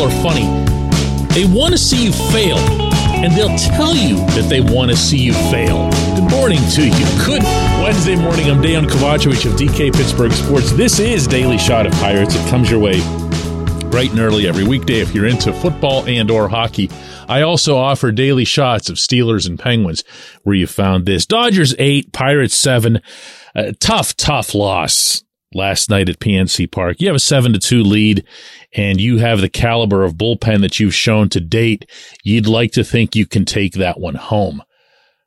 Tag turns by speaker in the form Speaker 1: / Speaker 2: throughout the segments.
Speaker 1: people are funny. They want to see you fail, and they'll tell you that they want to see you fail. Good morning to you. Good Wednesday morning. I'm Dejan Kovacevic of DK Pittsburgh Sports. This is Daily Shot of Pirates. It comes your way bright and early every weekday if you're into football and or hockey. I also offer daily shots of Steelers and Penguins where you found this. Dodgers 8, Pirates 7. Uh, tough, tough loss last night at PNC Park. You have a 7 to 2 lead and you have the caliber of bullpen that you've shown to date. You'd like to think you can take that one home.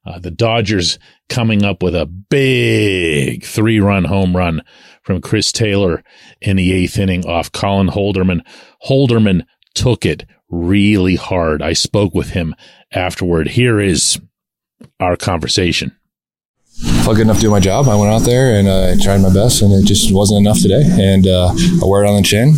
Speaker 1: Uh, the Dodgers coming up with a big three run home run from Chris Taylor in the eighth inning off Colin Holderman. Holderman took it really hard. I spoke with him afterward. Here is our conversation
Speaker 2: felt good enough to do my job. I went out there and uh, I tried my best, and it just wasn't enough today. And uh, I wear it on the chin,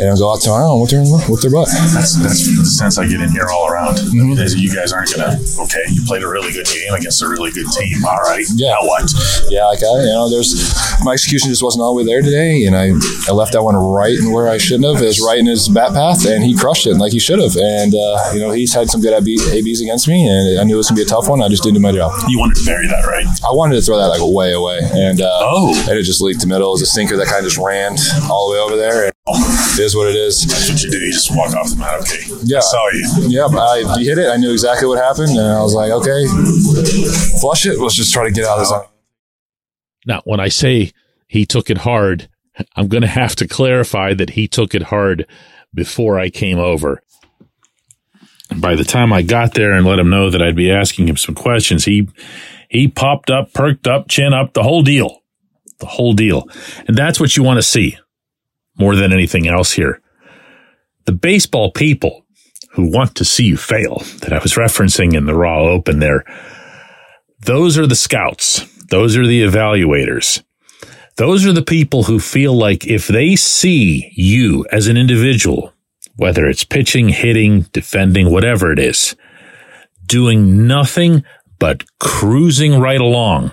Speaker 2: and I'll go out tomorrow and whip their, whip their butt.
Speaker 3: That's, that's the sense I get in here all around. Mm-hmm. You guys aren't going to, okay, you played a really good game against a really good team. All right.
Speaker 2: Yeah.
Speaker 3: Now what?
Speaker 2: Yeah, like I, you know, there's my execution just wasn't all the way there today, and I, I left that one right in where I shouldn't have. It was right in his bat path, and he crushed it like he should have. And, uh, you know, he's had some good ABs against me, and I knew it was going to be a tough one. I just didn't do my job.
Speaker 3: You wanted to bury that, right?
Speaker 2: I wanted to throw that like way away, and uh,
Speaker 3: oh,
Speaker 2: and it just leaked the middle. It was a sinker that kind of just ran all the way over there. And it is what it is.
Speaker 3: That's what you do. You just walk off the mat. Okay.
Speaker 2: Yeah. I
Speaker 3: saw you.
Speaker 2: Yeah. I hit it. I knew exactly what happened, and I was like, okay, flush it. Let's just try to get out of this.
Speaker 1: Now, when I say he took it hard, I'm going to have to clarify that he took it hard before I came over. And by the time I got there and let him know that I'd be asking him some questions, he he popped up, perked up, chin up, the whole deal. The whole deal. And that's what you want to see more than anything else here. The baseball people who want to see you fail that I was referencing in the Raw Open there, those are the scouts. Those are the evaluators. Those are the people who feel like if they see you as an individual, whether it's pitching, hitting, defending, whatever it is, doing nothing but cruising right along.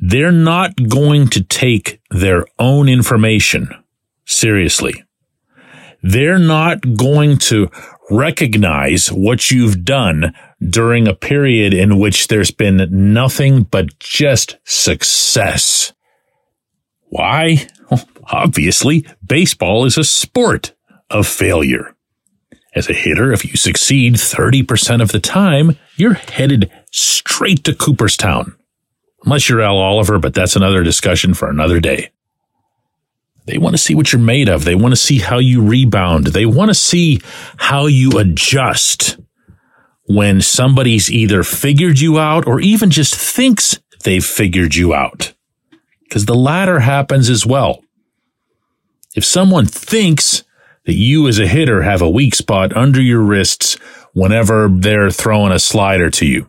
Speaker 1: They're not going to take their own information seriously. They're not going to recognize what you've done during a period in which there's been nothing but just success. Why? obviously, baseball is a sport of failure. As a hitter, if you succeed 30% of the time, you're headed straight to Cooperstown. Unless you're Al Oliver, but that's another discussion for another day. They want to see what you're made of. They want to see how you rebound. They want to see how you adjust when somebody's either figured you out or even just thinks they've figured you out. Because the latter happens as well. If someone thinks that you as a hitter have a weak spot under your wrists whenever they're throwing a slider to you,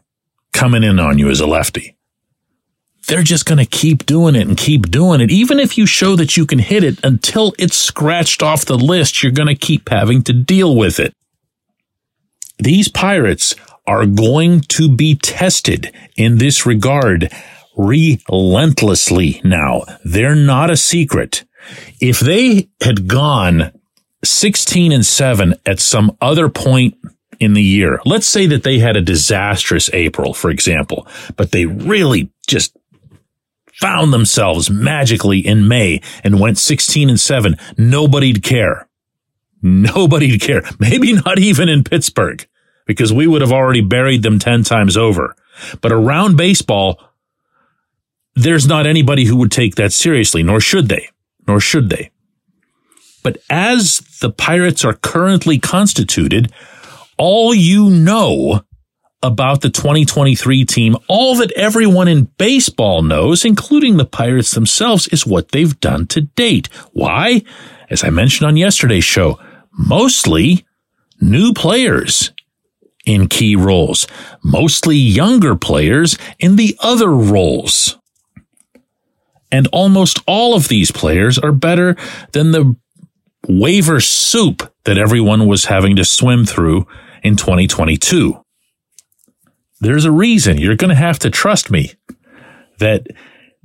Speaker 1: coming in on you as a lefty. They're just going to keep doing it and keep doing it. Even if you show that you can hit it until it's scratched off the list, you're going to keep having to deal with it. These pirates are going to be tested in this regard relentlessly now. They're not a secret. If they had gone 16 and 7 at some other point in the year. Let's say that they had a disastrous April, for example, but they really just found themselves magically in May and went 16 and 7. Nobody'd care. Nobody'd care. Maybe not even in Pittsburgh because we would have already buried them 10 times over. But around baseball, there's not anybody who would take that seriously, nor should they, nor should they. But as the Pirates are currently constituted, all you know about the 2023 team, all that everyone in baseball knows, including the Pirates themselves, is what they've done to date. Why? As I mentioned on yesterday's show, mostly new players in key roles, mostly younger players in the other roles. And almost all of these players are better than the waiver soup that everyone was having to swim through in 2022. There's a reason you're going to have to trust me that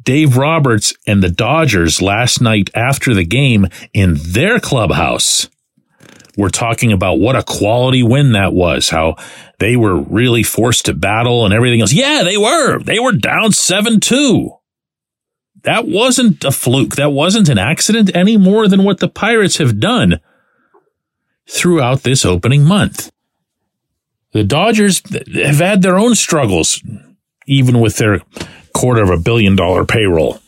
Speaker 1: Dave Roberts and the Dodgers last night after the game in their clubhouse were talking about what a quality win that was, how they were really forced to battle and everything else. Yeah, they were. They were down 7-2. That wasn't a fluke. That wasn't an accident any more than what the Pirates have done throughout this opening month. The Dodgers have had their own struggles, even with their quarter of a billion dollar payroll.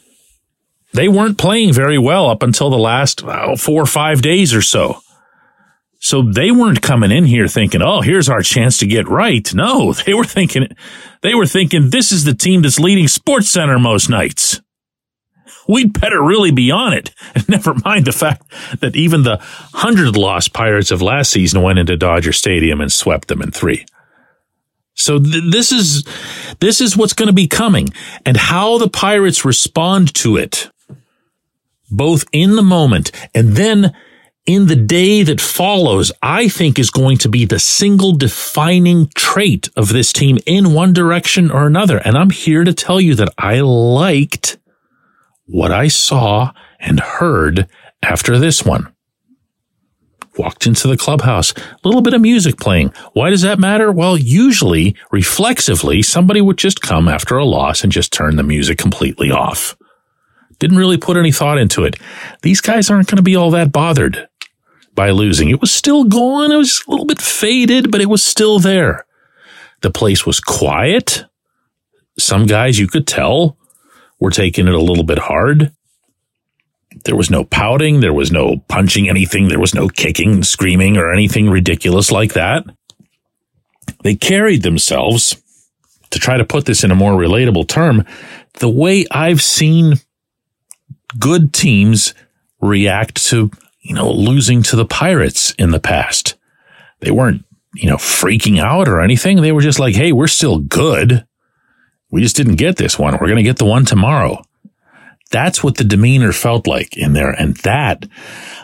Speaker 1: They weren't playing very well up until the last oh, four or five days or so. So they weren't coming in here thinking, "Oh, here's our chance to get right." No, they were thinking, they were thinking, "This is the team that's leading Sports Center most nights." We'd better really be on it. And never mind the fact that even the hundred loss Pirates of last season went into Dodger Stadium and swept them in three. So th- this is this is what's going to be coming, and how the Pirates respond to it, both in the moment and then in the day that follows, I think is going to be the single defining trait of this team in one direction or another. And I'm here to tell you that I liked what I saw and heard after this one. Walked into the clubhouse, a little bit of music playing. Why does that matter? Well, usually, reflexively, somebody would just come after a loss and just turn the music completely off. Didn't really put any thought into it. These guys aren't going to be all that bothered by losing. It was still going. It was a little bit faded, but it was still there. The place was quiet. Some guys you could tell were taking it a little bit hard. There was no pouting. There was no punching anything. There was no kicking, screaming, or anything ridiculous like that. They carried themselves, to try to put this in a more relatable term, the way I've seen good teams react to you know, losing to the Pirates in the past. They weren't, you know, freaking out or anything. They were just like, Hey, we're still good. We just didn't get this one. We're going to get the one tomorrow. That's what the demeanor felt like in there. And that,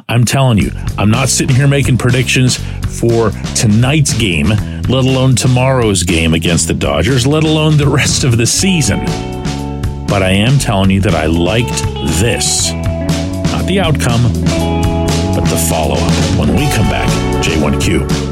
Speaker 1: I'm telling you, I'm not sitting here making predictions for tonight's game, let alone tomorrow's game against the Dodgers, let alone the rest of the season. But I am telling you that I liked this. Not the outcome, but the follow up when we come back. J1Q.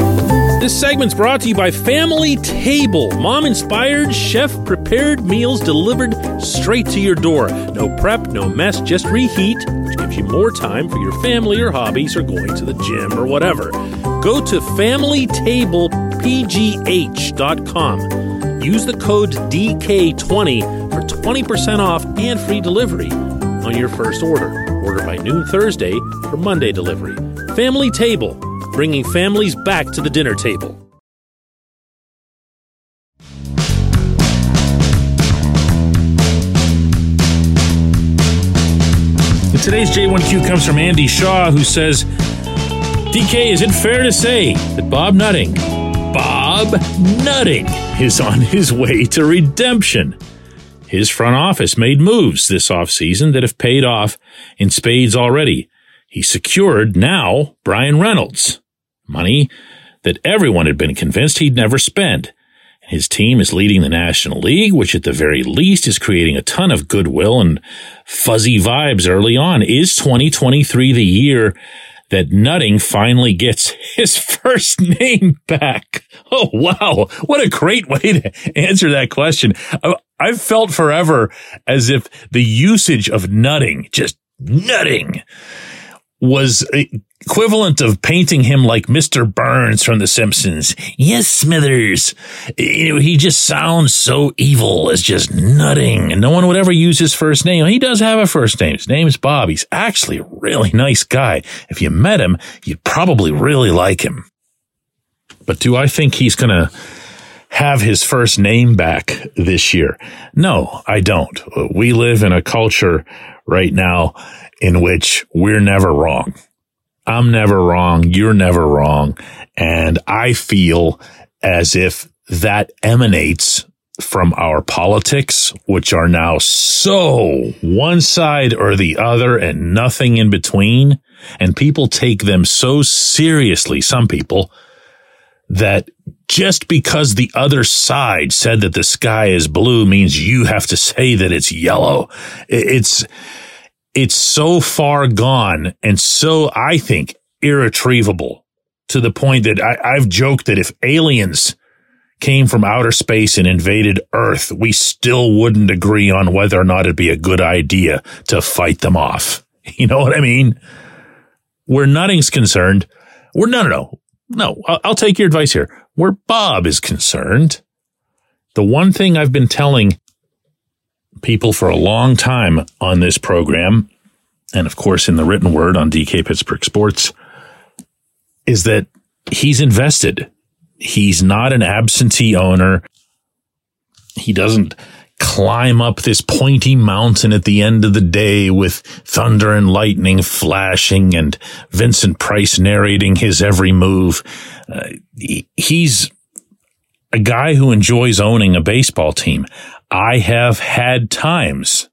Speaker 4: This segment's brought to you by Family Table. Mom inspired, chef prepared meals delivered straight to your door. No prep, no mess, just reheat, which gives you more time for your family or hobbies or going to the gym or whatever. Go to FamilyTablePGH.com. Use the code DK20 for 20% off and free delivery on your first order. Order by noon Thursday for Monday delivery. Family Table bringing families back to the dinner table.
Speaker 1: Today's J1Q comes from Andy Shaw, who says, DK, is it fair to say that Bob Nutting, Bob Nutting, is on his way to redemption? His front office made moves this offseason that have paid off in spades already. He secured now Bryan Reynolds, money that everyone had been convinced he'd never spend. His team is leading the National League, which at the very least is creating a ton of goodwill and fuzzy vibes early on. Is 2023 the year that Nutting finally gets his first name back? Oh, wow. What a great way to answer that question. I've felt forever as if the usage of nutting, just nutting, was equivalent of painting him like Mr. Burns from The Simpsons. Yes, Smithers. You know, he just sounds so evil as just nutting, and no one would ever use his first name. He does have a first name. His name's Bob. He's actually a really nice guy. If you met him, you'd probably really like him. But do I think he's going to have his first name back this year? No, I don't. We live in a culture right now in which we're never wrong. I'm never wrong. You're never wrong. And I feel as if that emanates from our politics, which are now so one side or the other and nothing in between. And people take them so seriously, some people, that just because the other side said that the sky is blue means you have to say that it's yellow. It's, it's so far gone and so, I think, irretrievable to the point that I, I've joked that if aliens came from outer space and invaded Earth, we still wouldn't agree on whether or not it'd be a good idea to fight them off. You know what I mean? Where nutting's concerned, we're no, no, no, no. I'll, I'll take your advice here. Where Bob is concerned, the one thing I've been telling people for a long time on this program, and of course in the written word on DK Pittsburgh Sports, is that he's invested. He's not an absentee owner. He doesn't climb up this pointy mountain at the end of the day with thunder and lightning flashing and Vincent Price narrating his every move. Uh, he, he's a guy who enjoys owning a baseball team. I have had times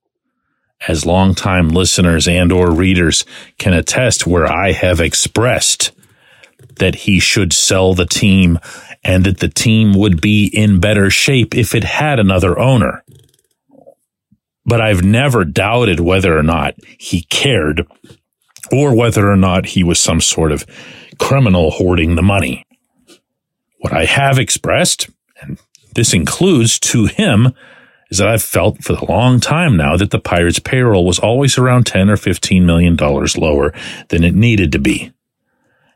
Speaker 1: as longtime listeners and or readers can attest where I have expressed that he should sell the team and that the team would be in better shape if it had another owner. But I've never doubted whether or not he cared or whether or not he was some sort of criminal hoarding the money. What I have expressed, and this includes to him, is that I've felt for a long time now that the Pirates payroll was always around 10 or 15 million dollars lower than it needed to be.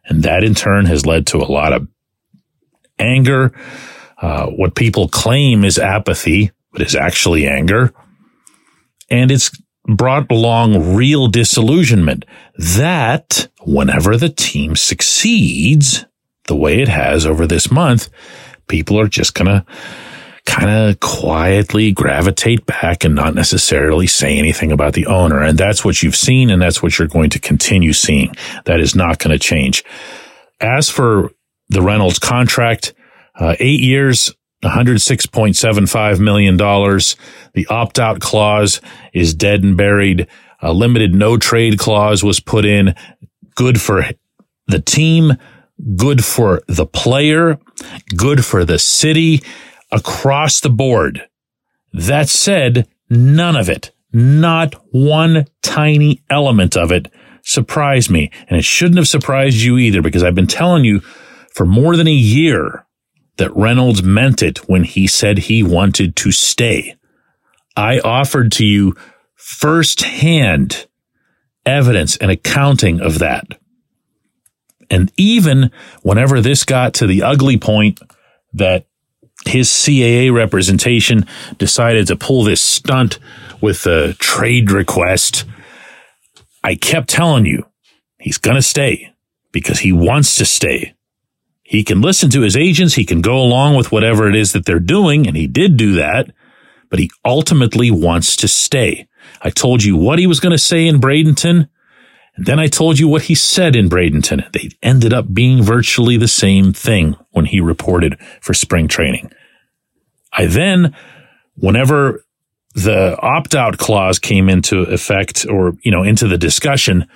Speaker 1: And that in turn has led to a lot of anger, uh, what people claim is apathy, but is actually anger. And it's brought along real disillusionment that whenever the team succeeds the way it has over this month, people are just going to kind of quietly gravitate back and not necessarily say anything about the owner. And that's what you've seen. And that's what you're going to continue seeing. That is not going to change. As for the Reynolds contract, uh, eight years, $106.75 million. The opt out clause is dead and buried. A limited no trade clause was put in. Good for the team, good for the player, good for the city across the board. That said, none of it, not one tiny element of it surprised me. And it shouldn't have surprised you either because I've been telling you for more than a year that Reynolds meant it when he said he wanted to stay. I offered to you firsthand evidence and accounting of that. And even whenever this got to the ugly point that his CAA representation decided to pull this stunt with a trade request. I kept telling you he's going to stay because he wants to stay. He can listen to his agents. He can go along with whatever it is that they're doing. And he did do that, but he ultimately wants to stay. I told you what he was going to say in Bradenton. And then I told you what he said in Bradenton. They ended up being virtually the same thing when he reported for spring training. I then, whenever the opt out clause came into effect or, you know, into the discussion,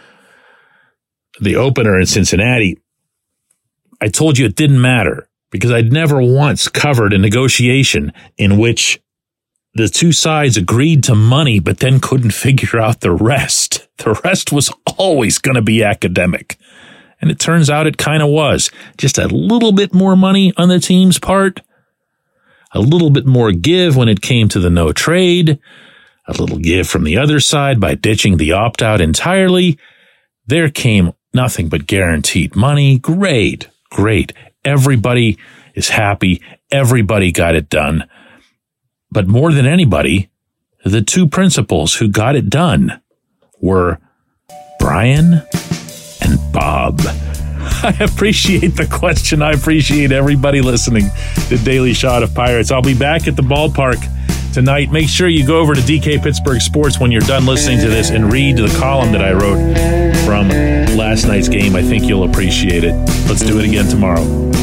Speaker 1: the opener in Cincinnati, I told you it didn't matter because I'd never once covered a negotiation in which the two sides agreed to money, but then couldn't figure out the rest. The rest was always going to be academic. And it turns out it kind of was. Just a little bit more money on the team's part. a little bit more give when it came to the no trade, a little give from the other side by ditching the opt out entirely. There came nothing but guaranteed money. Great, great. Everybody is happy. Everybody got it done. But more than anybody, the two principals who got it done were Bryan and Bob. I appreciate the question. I appreciate everybody listening to Daily Shot of Pirates. I'll be back at the ballpark tonight. Make sure you go over to DK Pittsburgh Sports when you're done listening to this and read the column that I wrote from last night's game. I think you'll appreciate it. Let's do it again tomorrow.